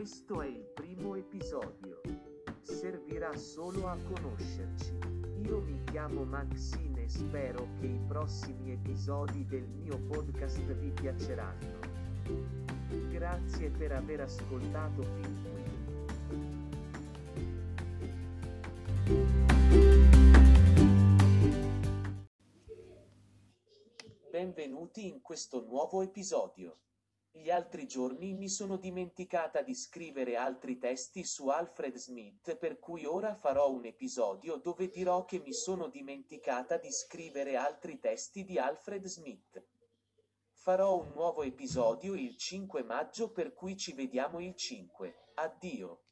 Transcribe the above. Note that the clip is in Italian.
Questo è il primo episodio. Servirà solo a conoscerci. Io mi chiamo Maxine e spero che i prossimi episodi del mio podcast vi piaceranno. Grazie per aver ascoltato fin qui. Benvenuti in questo nuovo episodio. Gli altri giorni mi sono dimenticata di scrivere altri testi su Alfred Smith per cui ora farò un episodio dove dirò che mi sono dimenticata di scrivere altri testi di Alfred Smith. Farò un nuovo episodio il 5 maggio per cui ci vediamo il 5. Addio.